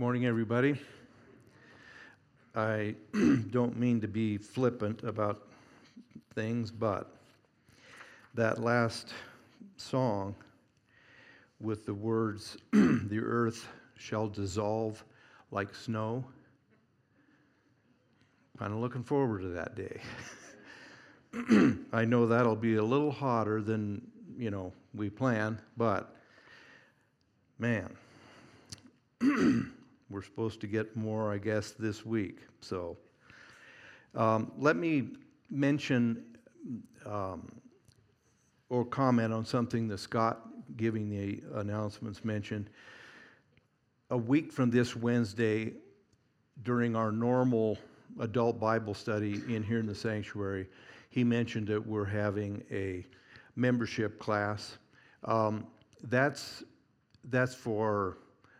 Morning, everybody. I don't mean to be flippant about things, but that last song with the words, the earth shall dissolve like snow, kind of looking forward to that day. I know that'll be a little hotter than, you know, we plan, but man, we're supposed to get more, I guess, this week. So um, let me mention um, or comment on something that Scott, giving the announcements, mentioned. A week from this Wednesday, during our normal adult Bible study in here in the sanctuary, he mentioned that we're having a membership class. Um, that's that's for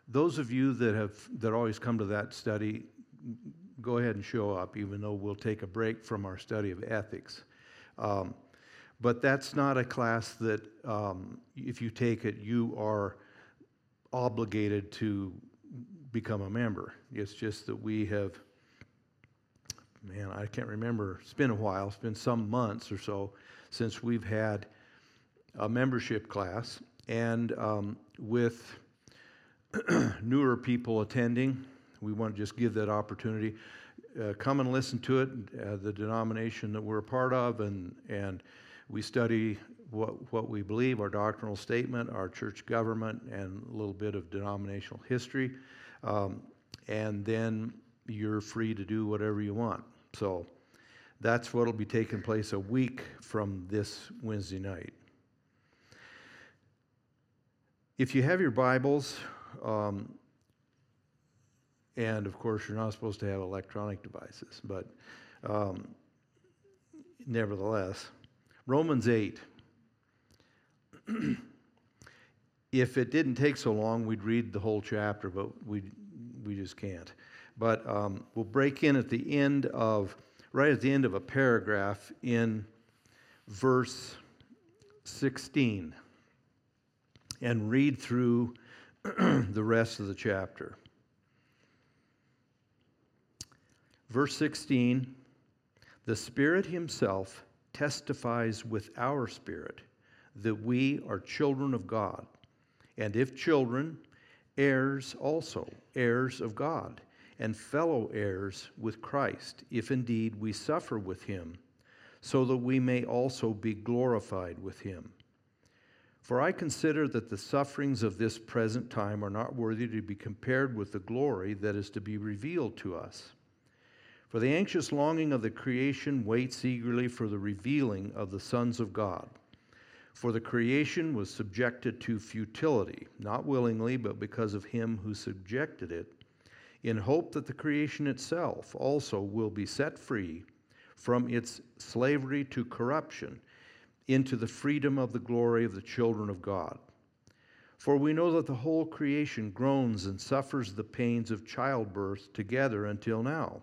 those of you that have that always come to that study. Go ahead and show up, even though we'll take a break from our study of ethics. Um, but that's not a class that, um, if you take it, you are obligated to become a member. It's just that we have man, I can't remember. It's been a while. It's been some months or so since we've had a membership class. And um, with newer people attending, we want to just give that opportunity. Uh, come and listen to it, uh, the denomination that we're a part of, and, and we study what, what we believe, our doctrinal statement, our church government, and a little bit of denominational history. Um, and then you're free to do whatever you want. So that's what will be taking place a week from this Wednesday night. If you have your Bibles, um, and of course, you're not supposed to have electronic devices, but um, nevertheless, Romans 8. if it didn't take so long, we'd read the whole chapter, but we, we just can't. But um, we'll break in at the end of, right at the end of a paragraph in verse 16 and read through the rest of the chapter. Verse 16 The Spirit Himself testifies with our spirit that we are children of God, and if children, heirs also, heirs of God and fellow heirs with Christ, if indeed we suffer with him, so that we may also be glorified with him. For I consider that the sufferings of this present time are not worthy to be compared with the glory that is to be revealed to us. For the anxious longing of the creation waits eagerly for the revealing of the sons of God. For the creation was subjected to futility, not willingly, but because of him who subjected it in hope that the creation itself also will be set free from its slavery to corruption into the freedom of the glory of the children of God. For we know that the whole creation groans and suffers the pains of childbirth together until now.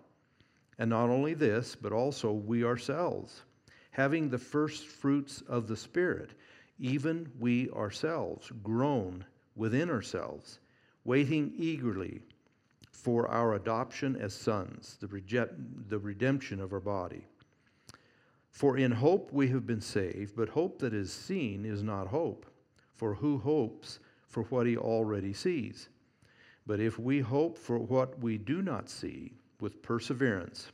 And not only this, but also we ourselves, having the first fruits of the Spirit, even we ourselves groan within ourselves, waiting eagerly for our adoption as sons, the, reject, the redemption of our body. For in hope we have been saved, but hope that is seen is not hope. For who hopes for what he already sees? But if we hope for what we do not see with perseverance,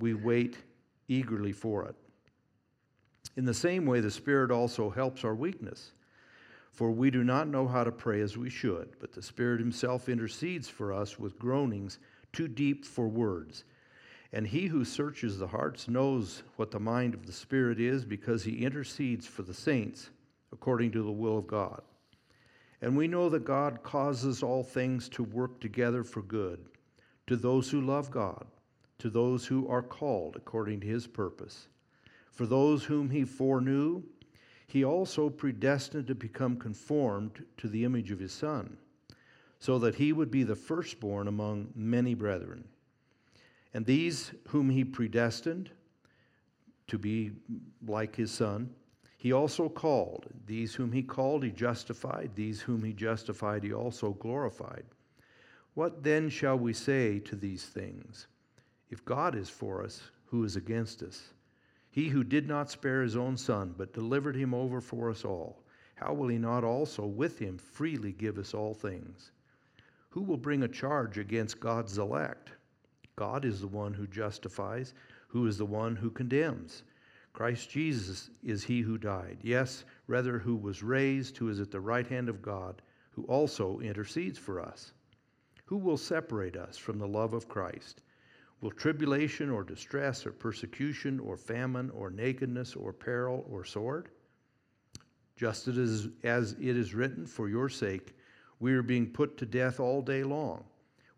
we wait eagerly for it. In the same way, the Spirit also helps our weakness. For we do not know how to pray as we should, but the Spirit Himself intercedes for us with groanings too deep for words. And He who searches the hearts knows what the mind of the Spirit is, because He intercedes for the saints according to the will of God. And we know that God causes all things to work together for good to those who love God, to those who are called according to His purpose. For those whom He foreknew, he also predestined to become conformed to the image of his Son, so that he would be the firstborn among many brethren. And these whom he predestined to be like his Son, he also called. These whom he called, he justified. These whom he justified, he also glorified. What then shall we say to these things? If God is for us, who is against us? He who did not spare his own son, but delivered him over for us all, how will he not also with him freely give us all things? Who will bring a charge against God's elect? God is the one who justifies, who is the one who condemns. Christ Jesus is he who died, yes, rather, who was raised, who is at the right hand of God, who also intercedes for us. Who will separate us from the love of Christ? Will tribulation or distress or persecution or famine or nakedness or peril or sword? Just as, as it is written, for your sake, we are being put to death all day long.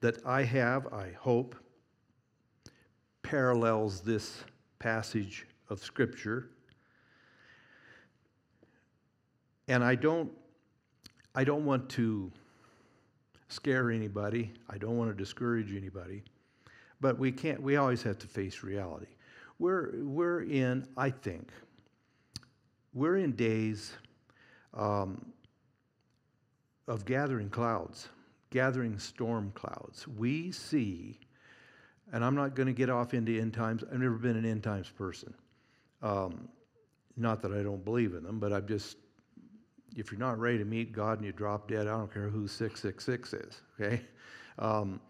that I have, I hope, parallels this passage of Scripture. And I don't, I don't want to scare anybody. I don't want to discourage anybody. But we can't, we always have to face reality. We're, we're in, I think, we're in days um, of gathering clouds, gathering storm clouds. We see and I'm not going to get off into end times. I've never been an end times person. Um, not that I don't believe in them, but I'm just, if you're not ready to meet God and you drop dead, I don't care who 666 is, okay? Um,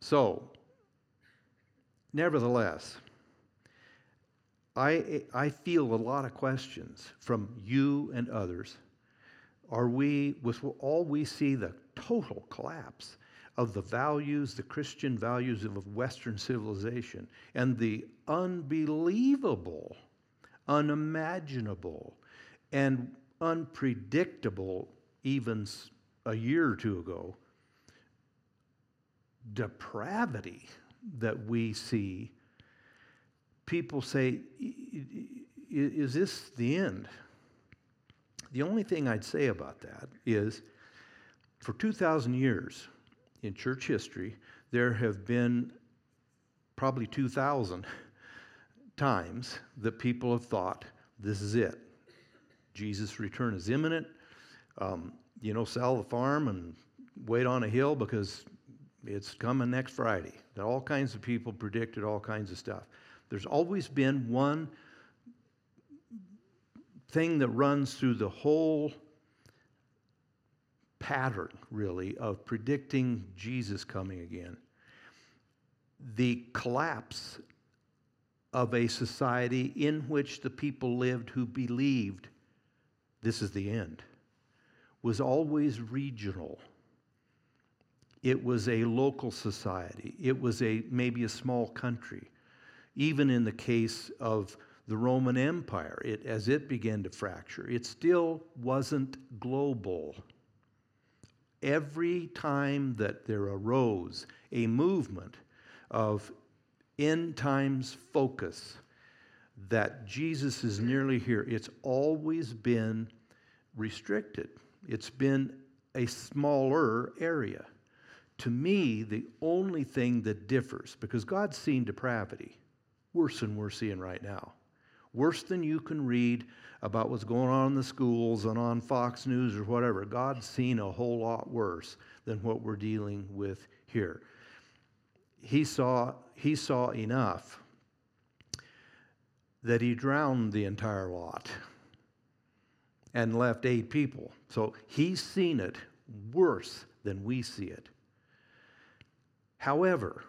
so, nevertheless, I, I feel a lot of questions from you and others. Are we, with all we see, the total collapse of the values, the Christian values of Western civilization, and the unbelievable, unimaginable, and unpredictable, even a year or two ago, depravity that we see. People say, Is this the end? The only thing I'd say about that is for 2,000 years, in church history, there have been probably 2,000 times that people have thought, this is it. Jesus' return is imminent. Um, you know, sell the farm and wait on a hill because it's coming next Friday. That all kinds of people predicted all kinds of stuff. There's always been one thing that runs through the whole pattern, really, of predicting Jesus coming again. The collapse of a society in which the people lived who believed this is the end was always regional. It was a local society. It was a maybe a small country. Even in the case of the Roman Empire, it, as it began to fracture, it still wasn't global every time that there arose a movement of end times focus that Jesus is nearly here, it's always been restricted. It's been a smaller area. To me, the only thing that differs, because God's seen depravity worse than we're seeing right now, worse than you can read about what's going on in the schools and on Fox News or whatever. God's seen a whole lot worse than what we're dealing with here. He saw, he saw enough that he drowned the entire lot and left eight people. So he's seen it worse than we see it. However,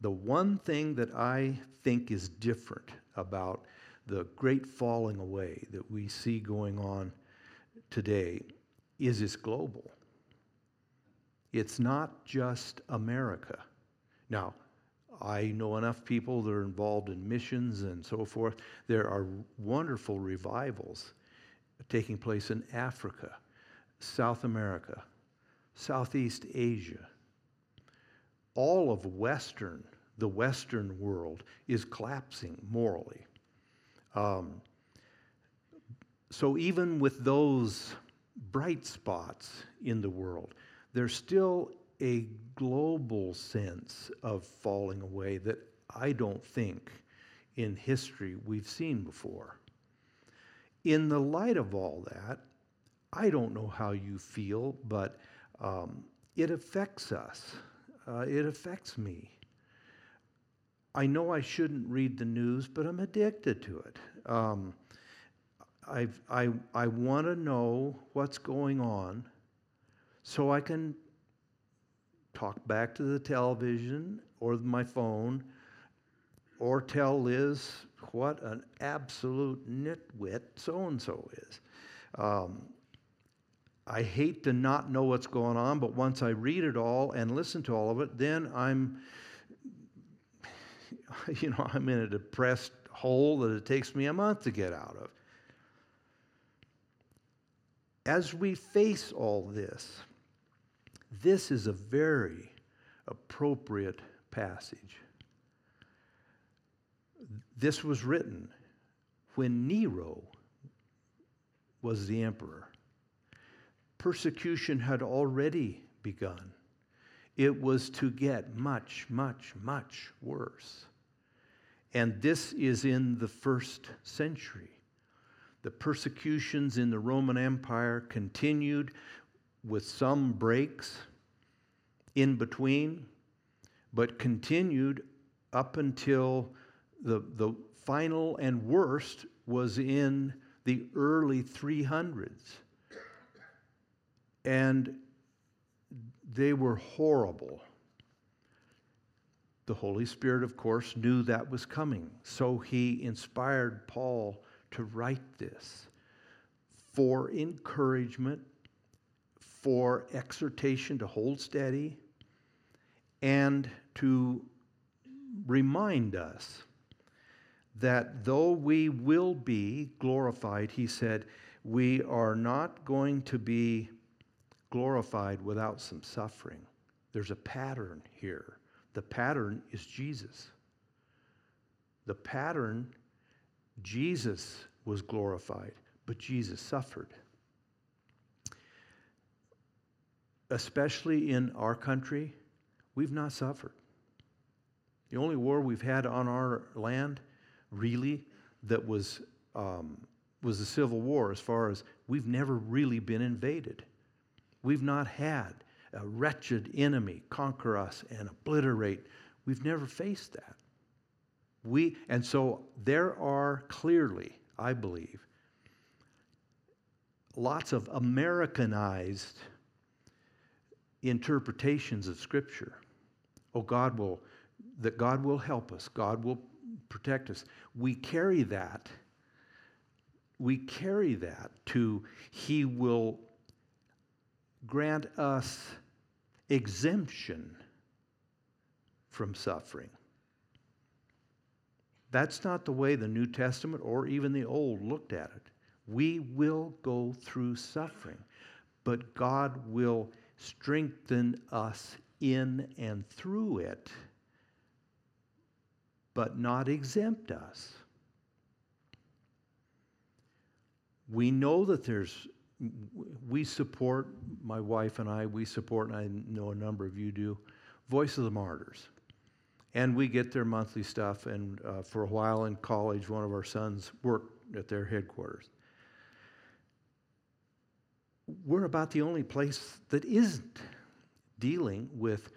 the one thing that I think is different about the great falling away that we see going on today is it's global. It's not just America. Now, I know enough people that are involved in missions and so forth. There are wonderful revivals taking place in Africa, South America, Southeast Asia, all of Western, the Western world, is collapsing morally. Um, so even with those bright spots in the world, there's still a global sense of falling away that I don't think in history we've seen before. In the light of all that, I don't know how you feel, but um, it affects us. Uh, it affects me. I know I shouldn't read the news, but I'm addicted to it. Um, I've, I, I want to know what's going on so I can talk back to the television or my phone or tell Liz what an absolute nitwit so and so is. Um, I hate to not know what's going on, but once I read it all and listen to all of it, then I'm, you know, I'm in a depressed hole that it takes me a month to get out of. As we face all this, this is a very appropriate passage. This was written when Nero was the emperor. Persecution had already begun. It was to get much, much, much worse. And this is in the first century. The persecutions in the Roman Empire continued with some breaks in between, but continued up until the, the final and worst was in the early 300s. And they were horrible. The Holy Spirit, of course, knew that was coming. So he inspired Paul to write this for encouragement, for exhortation to hold steady, and to remind us that though we will be glorified, he said, we are not going to be glorified without some suffering. There's a pattern here. The pattern is Jesus. The pattern, Jesus was glorified, but Jesus suffered. Especially in our country, we've not suffered. The only war we've had on our land really that was, um, was the Civil War, as far as we've never really been invaded. We've not had a wretched enemy conquer us and obliterate. We've never faced that. We, and so there are clearly, I believe, lots of Americanized interpretations of Scripture. Oh, God will, that God will help us. God will protect us. We carry that. We carry that to He will grant us exemption from suffering. That's not the way the New Testament or even the Old looked at it. We will go through suffering, but God will strengthen us in and through it but not exempt us. We know that there's, we support, my wife and I, we support, and I know a number of you do, Voice of the Martyrs. And we get their monthly stuff. And uh, for a while in college, one of our sons worked at their headquarters. We're about the only place that isn't dealing with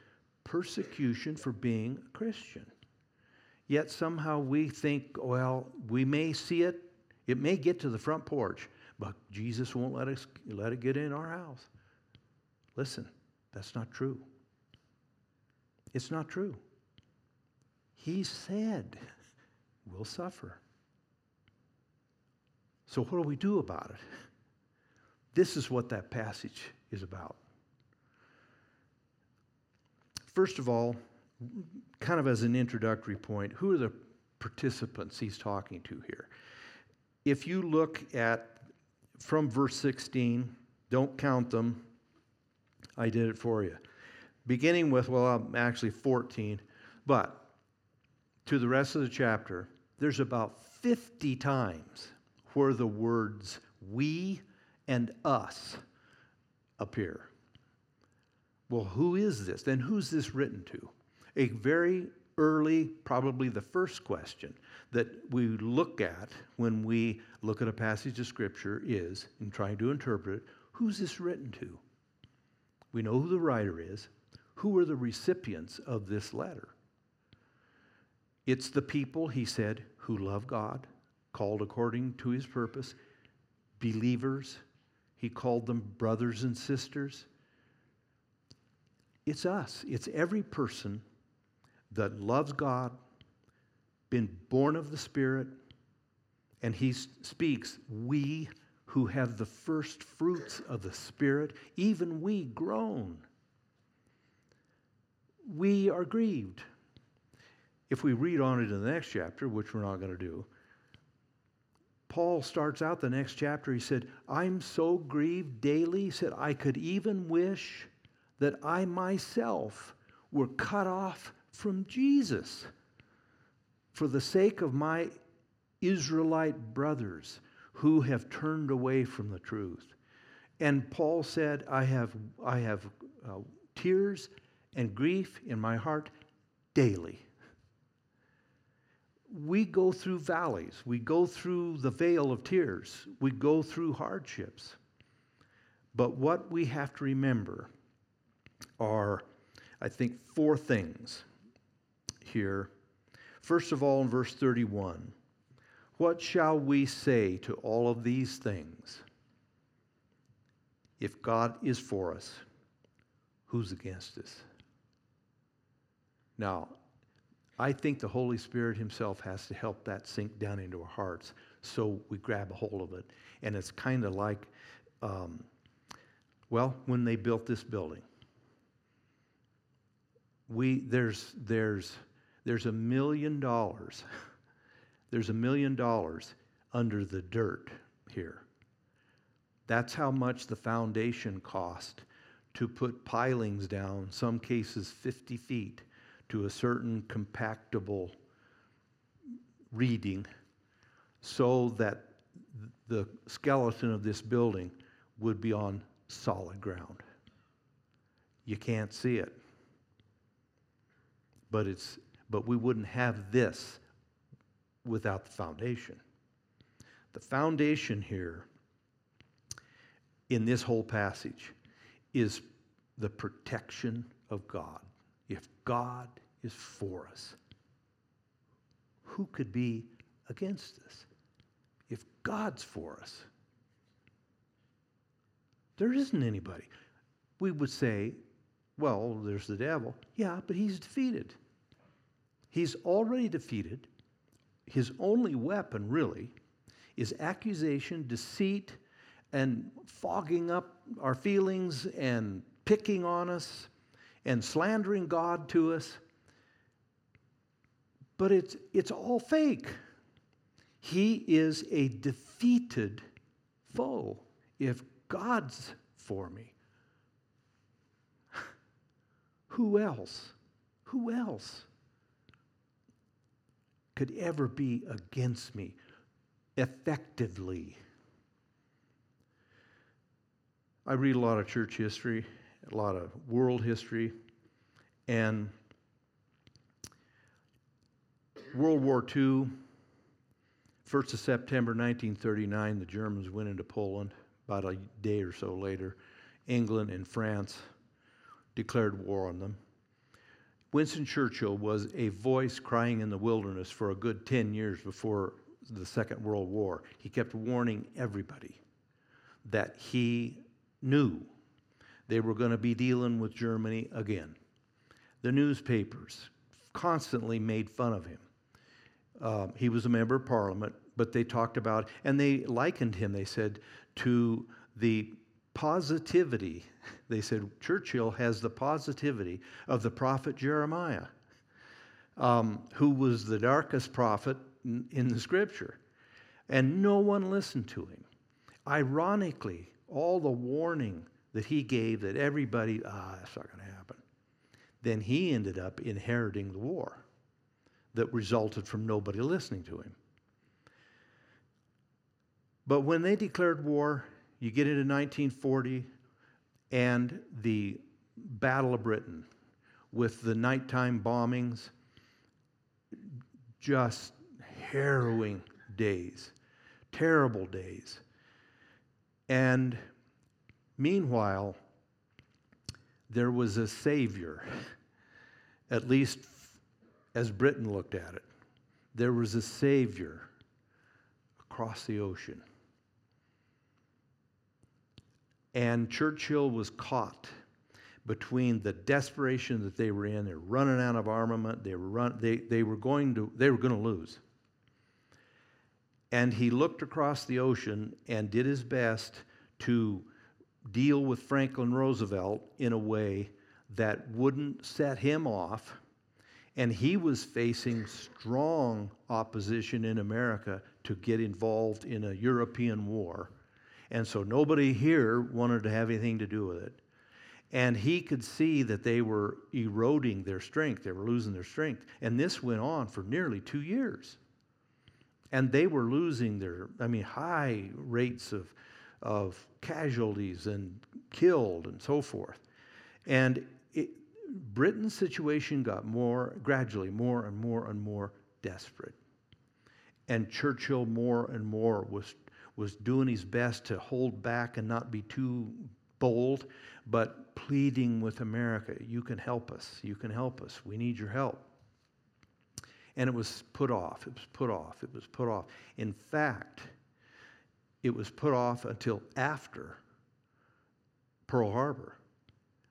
persecution for being a Christian. Yet somehow we think, well, we may see it, it may get to the front porch, but Jesus won't let us let it get in our house. Listen, that's not true. It's not true. He said we'll suffer. So, what do we do about it? This is what that passage is about. First of all, kind of as an introductory point, who are the participants he's talking to here? If you look at from verse 16, don't count them, I did it for you. beginning with, well, I'm actually 14, but to the rest of the chapter, there's about 50 times where the words we and us appear. Well, who is this? Then who's this written to? A very early, probably the first question that we look at when we look at a passage of Scripture is, in trying to interpret it, who's this written to? We know who the writer is. Who are the recipients of this letter? It's the people, he said, who love God, called according to his purpose, believers. He called them brothers and sisters. It's us, it's every person that loves God, been born of the Spirit, and he speaks, we who have the first fruits of the Spirit, even we groan. We are grieved. If we read on it in the next chapter, which we're not going to do, Paul starts out the next chapter. He said, I'm so grieved daily. He said, I could even wish that I myself were cut off from Jesus for the sake of my Israelite brothers who have turned away from the truth. And Paul said, I have, I have uh, tears and grief in my heart daily. We go through valleys, we go through the vale of tears, we go through hardships. But what we have to remember are, I think, four things here. First of all, in verse 31, what shall we say to all of these things? If God is for us, who's against us? Now, I think the Holy Spirit Himself has to help that sink down into our hearts so we grab a hold of it. And it's kind of like, um, well, when they built this building, we, there's, there's, there's a million dollars. There's a million dollars under the dirt here. That's how much the foundation cost to put pilings down, some cases 50 feet, to a certain compactable reading so that the skeleton of this building would be on solid ground. You can't see it but it's but we wouldn't have this without the foundation. The foundation here in this whole passage is the protection of God. If God is for us, who could be against us? If God's for us, there isn't anybody. We would say, well, there's the devil. Yeah, but he's defeated. He's already defeated. His only weapon, really, is accusation, deceit, and fogging up our feelings and picking on us and slandering God to us. But it's, it's all fake. He is a defeated foe. If God's for me, who else? Who else? Could ever be against me effectively. I read a lot of church history, a lot of world history, and World War II, 1st of September 1939, the Germans went into Poland. About a day or so later, England and France declared war on them. Winston Churchill was a voice crying in the wilderness for a good 10 years before the Second World War. He kept warning everybody that he knew they were going to be dealing with Germany again. The newspapers constantly made fun of him. Uh, he was a member of parliament, but they talked about, and they likened him, they said, to the positivity. They said Churchill has the positivity of the prophet Jeremiah, um, who was the darkest prophet in the scripture. And no one listened to him. Ironically, all the warning that he gave that everybody, ah, that's not going to happen. then he ended up inheriting the war that resulted from nobody listening to him. But when they declared war, you get into 1940 and the Battle of Britain with the nighttime bombings, just harrowing days, terrible days. And meanwhile, there was a savior, at least as Britain looked at it. There was a savior across the ocean. And Churchill was caught between the desperation that they were in, they're running out of armament, they were, run, they, they were going to, they were going to lose. And he looked across the ocean and did his best to deal with Franklin Roosevelt in a way that wouldn't set him off. And he was facing strong opposition in America to get involved in a European war. And so nobody here wanted to have anything to do with it. And he could see that they were eroding their strength, they were losing their strength. And this went on for nearly two years. And they were losing their, I mean, high rates of, of casualties and killed and so forth. And it, Britain's situation got more, gradually, more and more and more desperate. And Churchill, more and more, was, was doing his best to hold back and not be too bold, but pleading with America, you can help us, you can help us, we need your help. And it was put off, it was put off, it was put off. In fact, it was put off until after Pearl Harbor.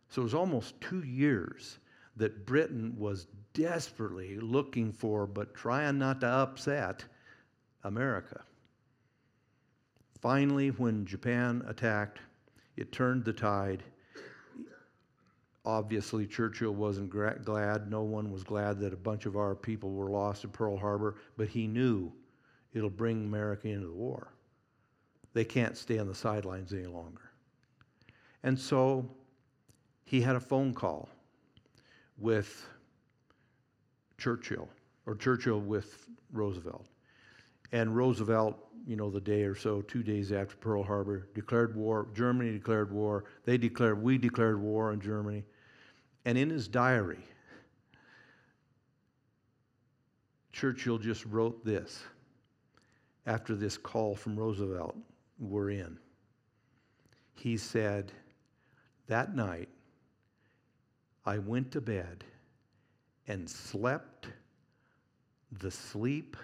So it was almost two years that Britain was desperately looking for, but trying not to upset America. Finally, when Japan attacked, it turned the tide. Obviously, Churchill wasn't gra- glad. No one was glad that a bunch of our people were lost at Pearl Harbor, but he knew it'll bring America into the war. They can't stay on the sidelines any longer. And so he had a phone call with Churchill, or Churchill with Roosevelt. And Roosevelt, you know, the day or so, two days after Pearl Harbor, declared war. Germany declared war. They declared, we declared war on Germany. And in his diary, Churchill just wrote this after this call from Roosevelt we're in. He said, That night, I went to bed and slept the sleep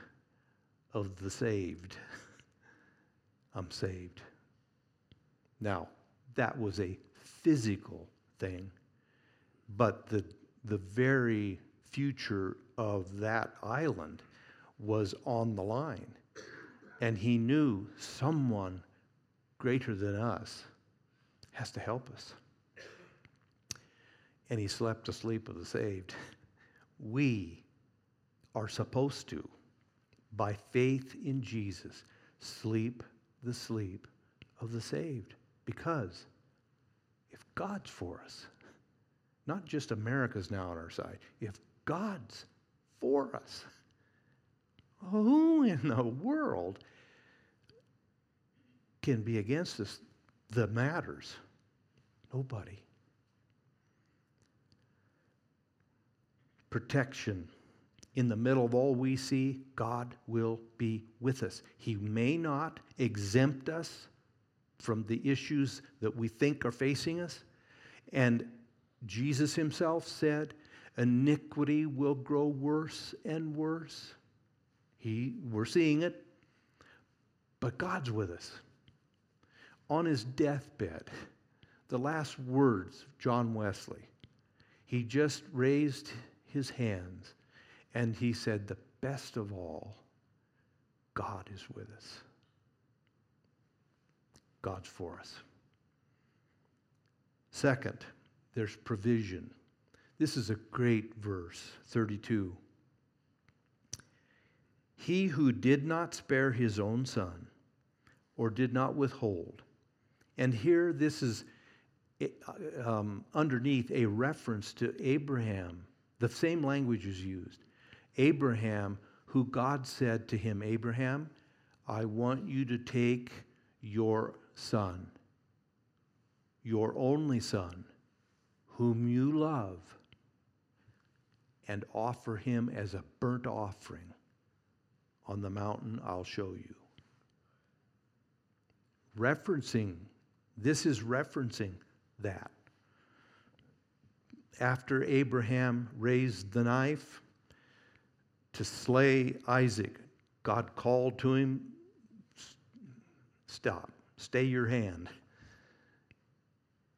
of the saved. I'm saved. Now, that was a physical thing, but the, the very future of that island was on the line. And he knew someone greater than us has to help us. And he slept the sleep of the saved. We are supposed to by faith in Jesus, sleep the sleep of the saved. Because if God's for us, not just America's now on our side, if God's for us, who in the world can be against us that matters? Nobody. Protection in the middle of all we see, God will be with us. He may not exempt us from the issues that we think are facing us. And Jesus himself said, iniquity will grow worse and worse. He, we're seeing it, but God's with us. On his deathbed, the last words of John Wesley, he just raised his hands and he said, The best of all, God is with us. God's for us. Second, there's provision. This is a great verse, 32. He who did not spare his own son or did not withhold. And here, this is um, underneath a reference to Abraham. The same language is used. Abraham, who God said to him, Abraham, I want you to take your son, your only son, whom you love, and offer him as a burnt offering on the mountain I'll show you. Referencing, this is referencing that. After Abraham raised the knife to slay Isaac, God called to him, Stop, stay your hand.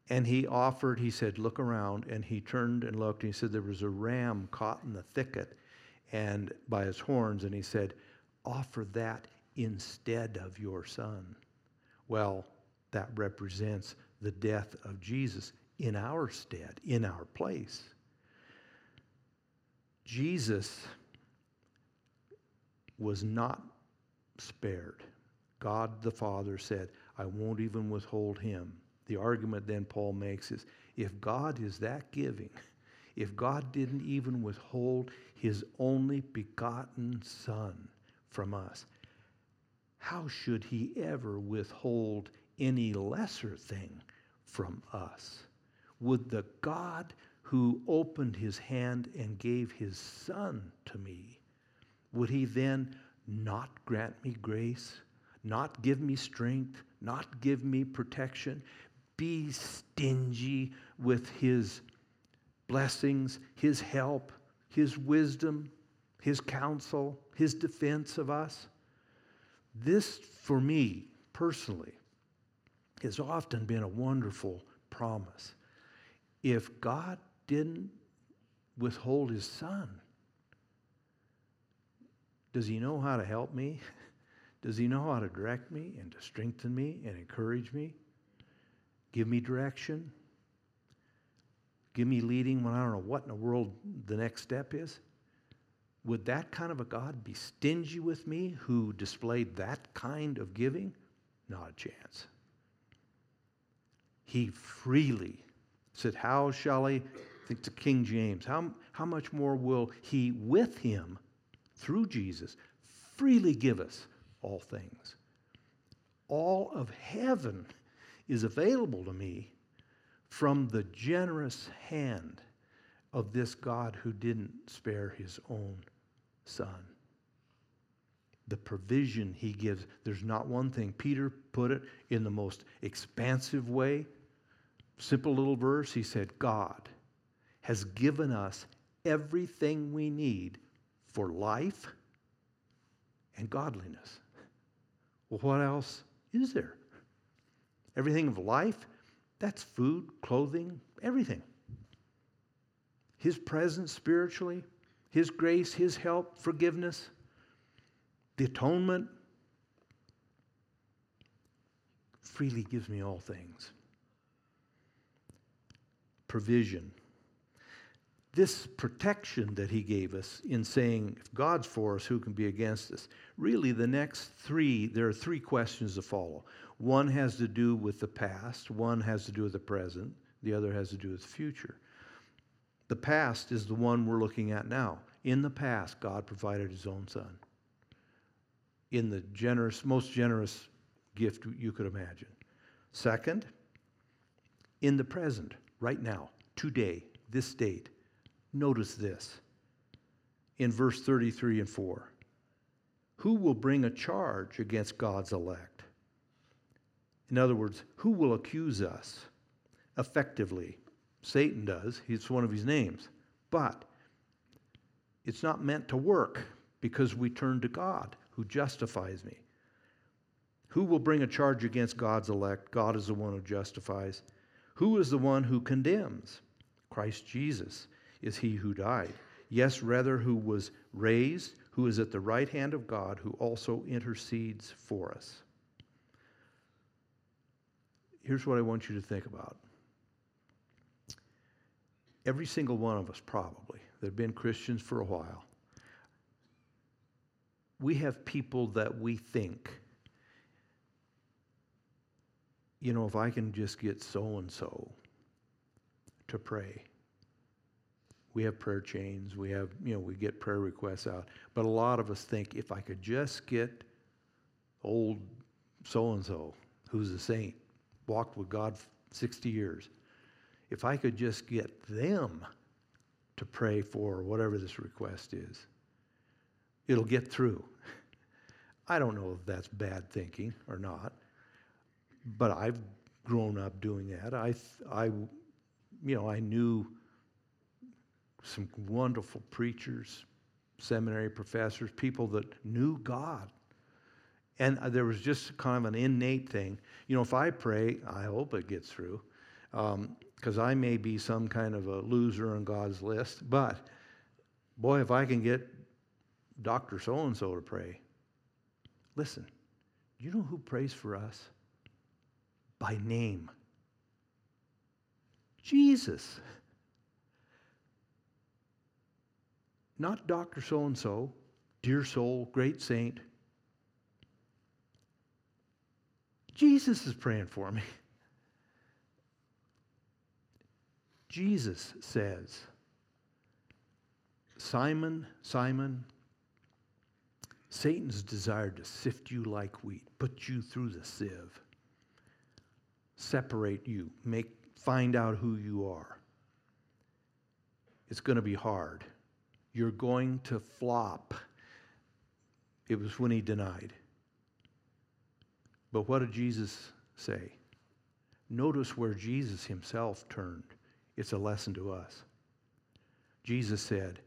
And he offered, he said, Look around. And he turned and looked, and he said, There was a ram caught in the thicket and by his horns. And he said, Offer that instead of your son. Well, that represents the death of Jesus in our stead, in our place. Jesus was not spared. God the Father said, I won't even withhold him. The argument then Paul makes is if God is that giving, if God didn't even withhold his only begotten Son from us, how should he ever withhold any lesser thing from us? Would the God who opened his hand and gave his Son to me, would he then not grant me grace, not give me strength, not give me protection, be stingy with his blessings, his help, his wisdom, his counsel, his defense of us? This, for me personally, has often been a wonderful promise. If God didn't withhold his son, does he know how to help me? Does he know how to direct me and to strengthen me and encourage me? Give me direction? Give me leading when I don't know what in the world the next step is? Would that kind of a God be stingy with me who displayed that kind of giving? Not a chance. He freely said, How shall I, think to King James, how, how much more will he with him, through Jesus, freely give us all things? All of heaven is available to me from the generous hand of this God who didn't spare his own son. The provision he gives, there's not one thing. Peter put it in the most expansive way. Simple little verse. He said, God has given us everything we need for life and godliness. Well, what else is there? Everything of life, that's food, clothing, everything. His presence spiritually, his grace, His help, forgiveness, the atonement, freely gives me all things. Provision. This protection that he gave us in saying, if God's for us, who can be against us? Really, the next three, there are three questions to follow. One has to do with the past, one has to do with the present, the other has to do with the future. The past is the one we're looking at now. In the past, God provided his own son. In the generous, most generous gift you could imagine. Second, in the present, right now, today, this date, notice this. In verse 33 and 4, who will bring a charge against God's elect? In other words, who will accuse us effectively Satan does, it's one of his names. But it's not meant to work because we turn to God who justifies me. Who will bring a charge against God's elect? God is the one who justifies. Who is the one who condemns? Christ Jesus is he who died. Yes, rather, who was raised, who is at the right hand of God, who also intercedes for us. Here's what I want you to think about every single one of us probably that have been Christians for a while, we have people that we think, you know, if I can just get so and so, to pray. We have prayer chains. We have, you know, we get prayer requests out. But a lot of us think if I could just get old so and so, who's a saint, walked with God 60 years, if I could just get them to pray for whatever this request is, it'll get through. I don't know if that's bad thinking or not, but I've grown up doing that. I, I, you know, I knew some wonderful preachers, seminary professors, people that knew God. And uh, there was just kind of an innate thing. You know, if I pray, I hope it gets through, because um, I may be some kind of a loser on God's list. But boy, if I can get Dr. So and so to pray, listen, you know who prays for us? By name Jesus. Not Dr. So and so, dear soul, great saint. Jesus is praying for me. Jesus says, Simon, Simon, Satan's desired to sift you like wheat, put you through the sieve, separate you, make, find out who you are. It's going to be hard. You're going to flop. It was when he denied. But what did Jesus say? Notice where Jesus himself turned. It's a lesson to us. Jesus said,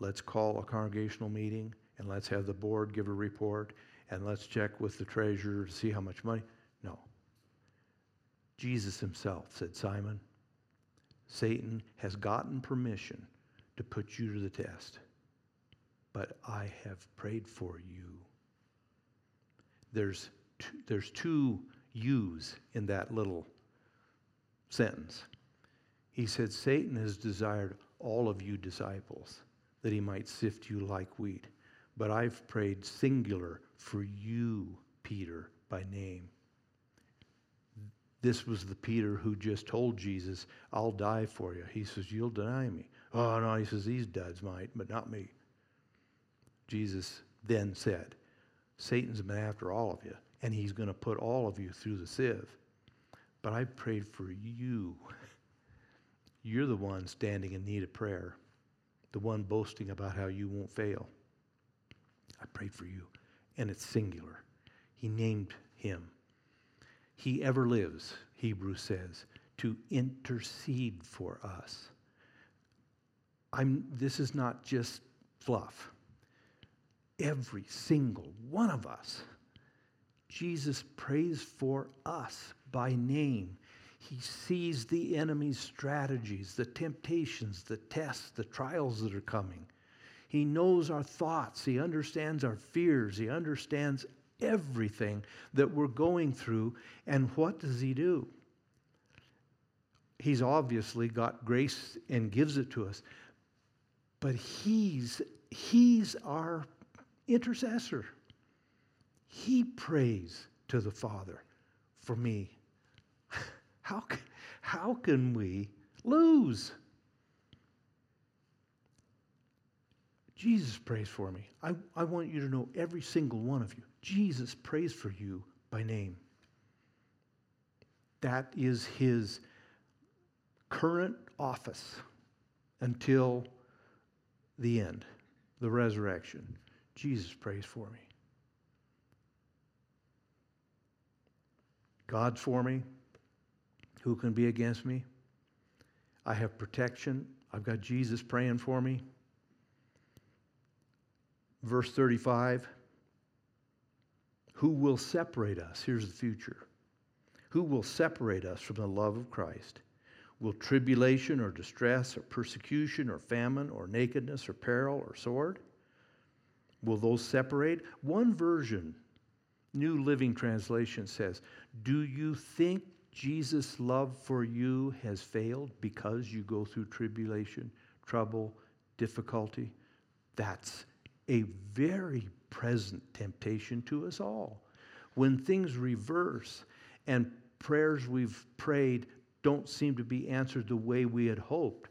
Let's call a congregational meeting and let's have the board give a report and let's check with the treasurer to see how much money. No. Jesus himself said, Simon, Satan has gotten permission to put you to the test, but I have prayed for you. There's two, there's two yous in that little sentence. He said, Satan has desired all of you disciples that he might sift you like wheat. But I've prayed singular for you, Peter, by name. This was the Peter who just told Jesus, I'll die for you. He says, You'll deny me. Oh, no, he says, These duds might, but not me. Jesus then said, Satan's been after all of you, and he's going to put all of you through the sieve. But I prayed for you. You're the one standing in need of prayer, the one boasting about how you won't fail. I prayed for you. And it's singular. He named him. He ever lives, Hebrews says, to intercede for us. I'm, this is not just fluff. Every single one of us, Jesus prays for us by name. He sees the enemy's strategies, the temptations, the tests, the trials that are coming. He knows our thoughts. He understands our fears. He understands everything that we're going through. And what does He do? He's obviously got grace and gives it to us. But He's, he's our intercessor. He prays to the Father for me. How, how can we lose? Jesus prays for me. I, I want you to know every single one of you. Jesus prays for you by name. That is his current office until the end, the resurrection. Jesus prays for me. God's for me. Who can be against me? I have protection. I've got Jesus praying for me verse 35 Who will separate us? Here's the future. Who will separate us from the love of Christ? Will tribulation or distress or persecution or famine or nakedness or peril or sword? Will those separate? One version, New Living Translation says, Do you think Jesus' love for you has failed because you go through tribulation, trouble, difficulty? That's a very present temptation to us all. When things reverse and prayers we've prayed don't seem to be answered the way we had hoped.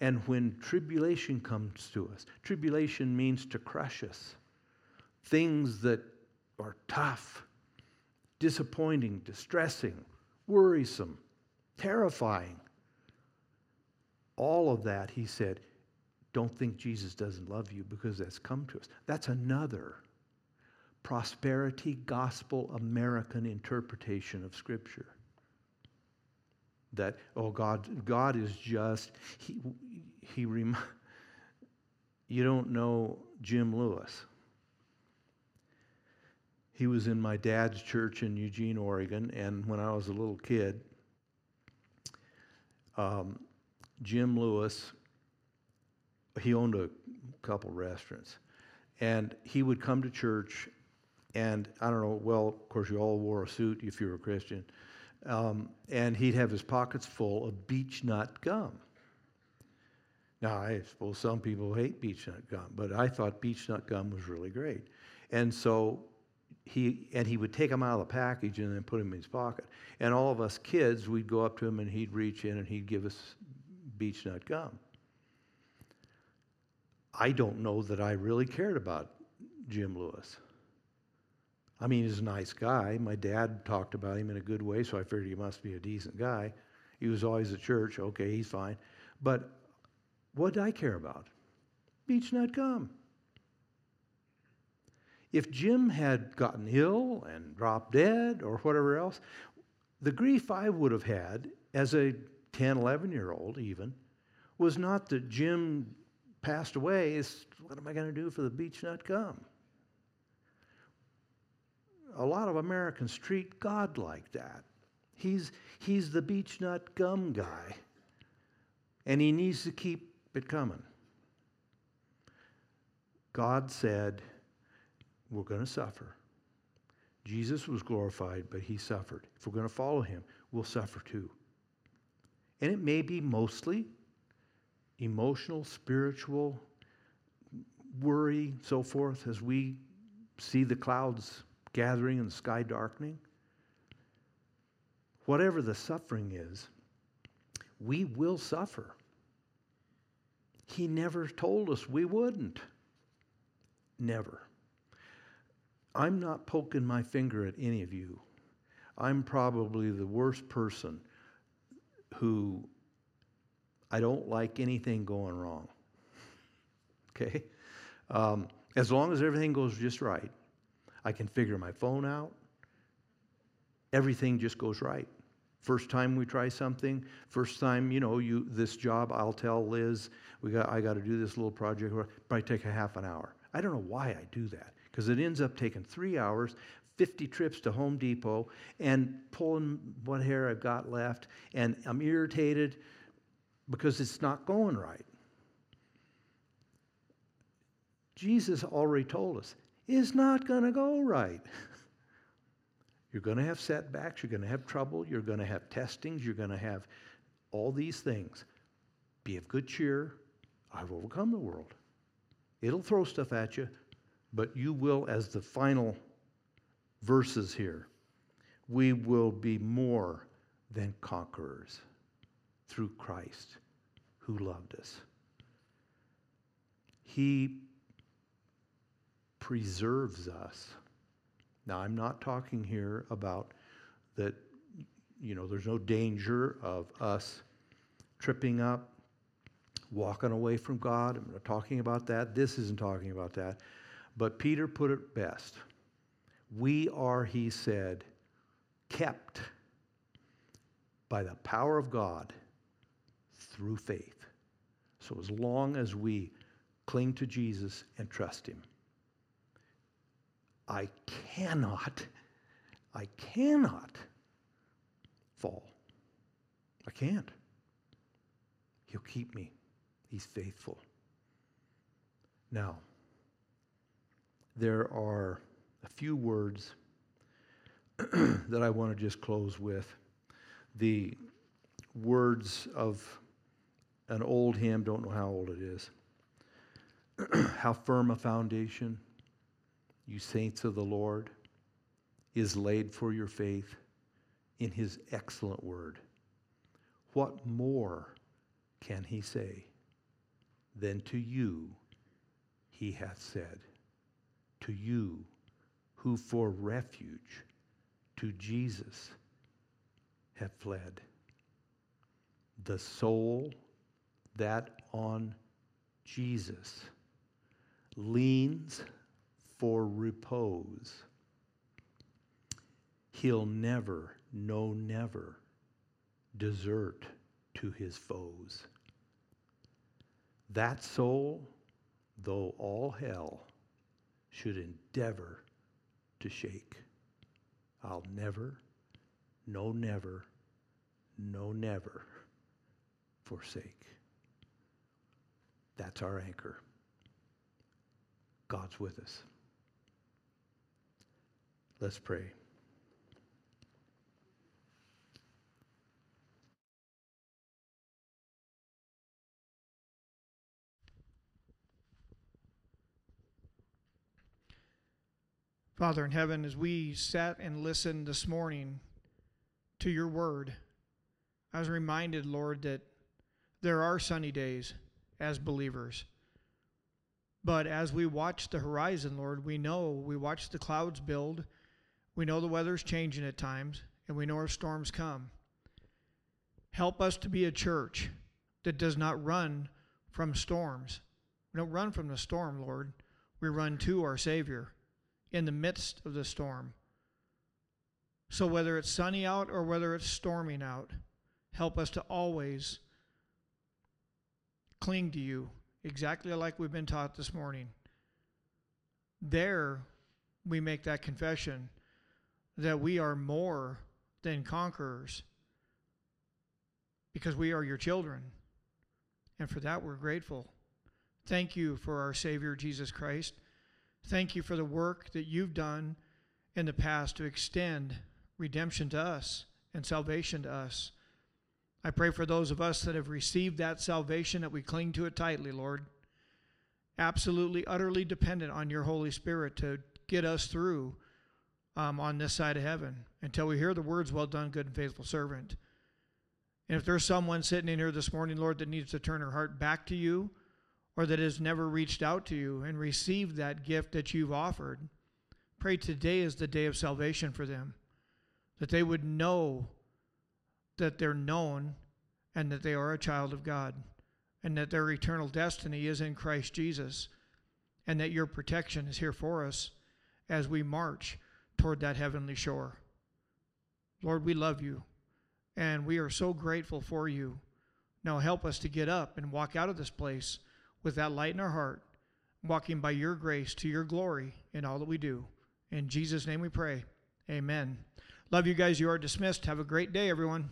And when tribulation comes to us, tribulation means to crush us. Things that are tough, disappointing, distressing, worrisome, terrifying. All of that, he said, don't think Jesus doesn't love you because that's come to us. That's another prosperity gospel American interpretation of Scripture. That, oh, God, God is just, he, he rem- you don't know Jim Lewis. He was in my dad's church in Eugene, Oregon, and when I was a little kid, um, Jim Lewis he owned a couple restaurants. And he would come to church, and I don't know, well, of course, you all wore a suit if you were a Christian. Um, and he'd have his pockets full of beech nut gum. Now, I suppose some people hate beech nut gum, but I thought beech nut gum was really great. And so he, and he would take them out of the package and then put them in his pocket. And all of us kids, we'd go up to him and he'd reach in and he'd give us beech nut gum. I don't know that I really cared about Jim Lewis. I mean, he's a nice guy. My dad talked about him in a good way, so I figured he must be a decent guy. He was always at church. Okay, he's fine. But what did I care about? Gum. If Jim had gotten ill and dropped dead or whatever else, the grief I would have had as a 10, 11 year old, even, was not that Jim passed away is what am I going to do for the gum? A lot of Americans treat God like that. He's, he's the beech nut gum guy, and he needs to keep it coming. God said, We're going to suffer. Jesus was glorified, but he suffered. If we're going to follow him, we'll suffer too. And it may be mostly emotional, spiritual worry, so forth, as we see the clouds gathering and sky darkening. Whatever the suffering is, we will suffer. He never told us we wouldn't. Never. I'm not poking my finger at any of you. I'm probably the worst person who I don't like anything going wrong. Okay? Um, as long as everything goes just right, I can figure my phone out. Everything just goes right. First time we try something, first time, you know, you this job, I'll tell Liz, we got I got to do this little project, probably take a half an hour. I don't know why I do that, because it ends up taking three hours, 50 trips to Home Depot, and pulling what hair I've got left, and I'm irritated because it's not going right. Jesus already told us it's not going to go right. You're going to have setbacks, you're going to have trouble, you're going to have testings, you're going to have all these things. Be of good cheer. I've overcome the world. It'll throw stuff at you, but you will, as the final verses here, we will be more than conquerors through Christ who loved us. He preserves us. Now, I'm not talking here about that, you know, there's no danger of us tripping up, walking away from God. I'm not talking about that. This isn't talking about that. But Peter put it best. We are, he said, kept by the power of God through faith. So as long as we cling to Jesus and trust Him, I cannot, I cannot fall. I can't. He'll keep me. He's faithful. Now, there are a few words that I want to just close with. The words of an old hymn, don't know how old it is. how firm a foundation, you saints of the Lord, is laid for your faith in his excellent word. what more can he say than to you he hath said? To you who for refuge to Jesus have fled. The soul that on Jesus leans for repose, he'll never, no, never desert to his foes. That soul, though all hell should endeavor to shake, I'll never, no, never, no, never forsake. That's our anchor. God's with us. Let's pray. Father in heaven, as we sat and listened this morning to your word, I was reminded, Lord, that there are sunny days as believers. But as we watch the horizon, Lord, we know we watch the clouds build. We know the weather's changing at times, and we know our storms come. Help us to be a church that does not run from storms. We don't run from the storm, Lord. We run to our Savior in the midst of the storm. So, whether it's sunny out or whether it's storming out, help us to always cling to you, exactly like we've been taught this morning. There, we make that confession that we are more than conquerors because we are your children. And for that, we're grateful. Thank you for our Savior, Jesus Christ. Thank you for the work that you've done in the past to extend redemption to us and salvation to us. I pray for those of us that have received that salvation that we cling to it tightly, Lord. Absolutely, utterly dependent on your Holy Spirit to get us through um, on this side of heaven until we hear the words, Well done, good and faithful servant. And if there's someone sitting in here this morning, Lord, that needs to turn her heart back to you, or that has never reached out to you and received that gift that you've offered, pray today is the day of salvation for them. That they would know that they're known and that they are a child of God and that their eternal destiny is in Christ Jesus and that your protection is here for us as we march toward that heavenly shore. Lord, we love you and we are so grateful for you. Now help us to get up and walk out of this place with that light in our heart, walking by your grace to your glory in all that we do. In Jesus' name we pray. Amen. Love you guys. You are dismissed. Have a great day, everyone.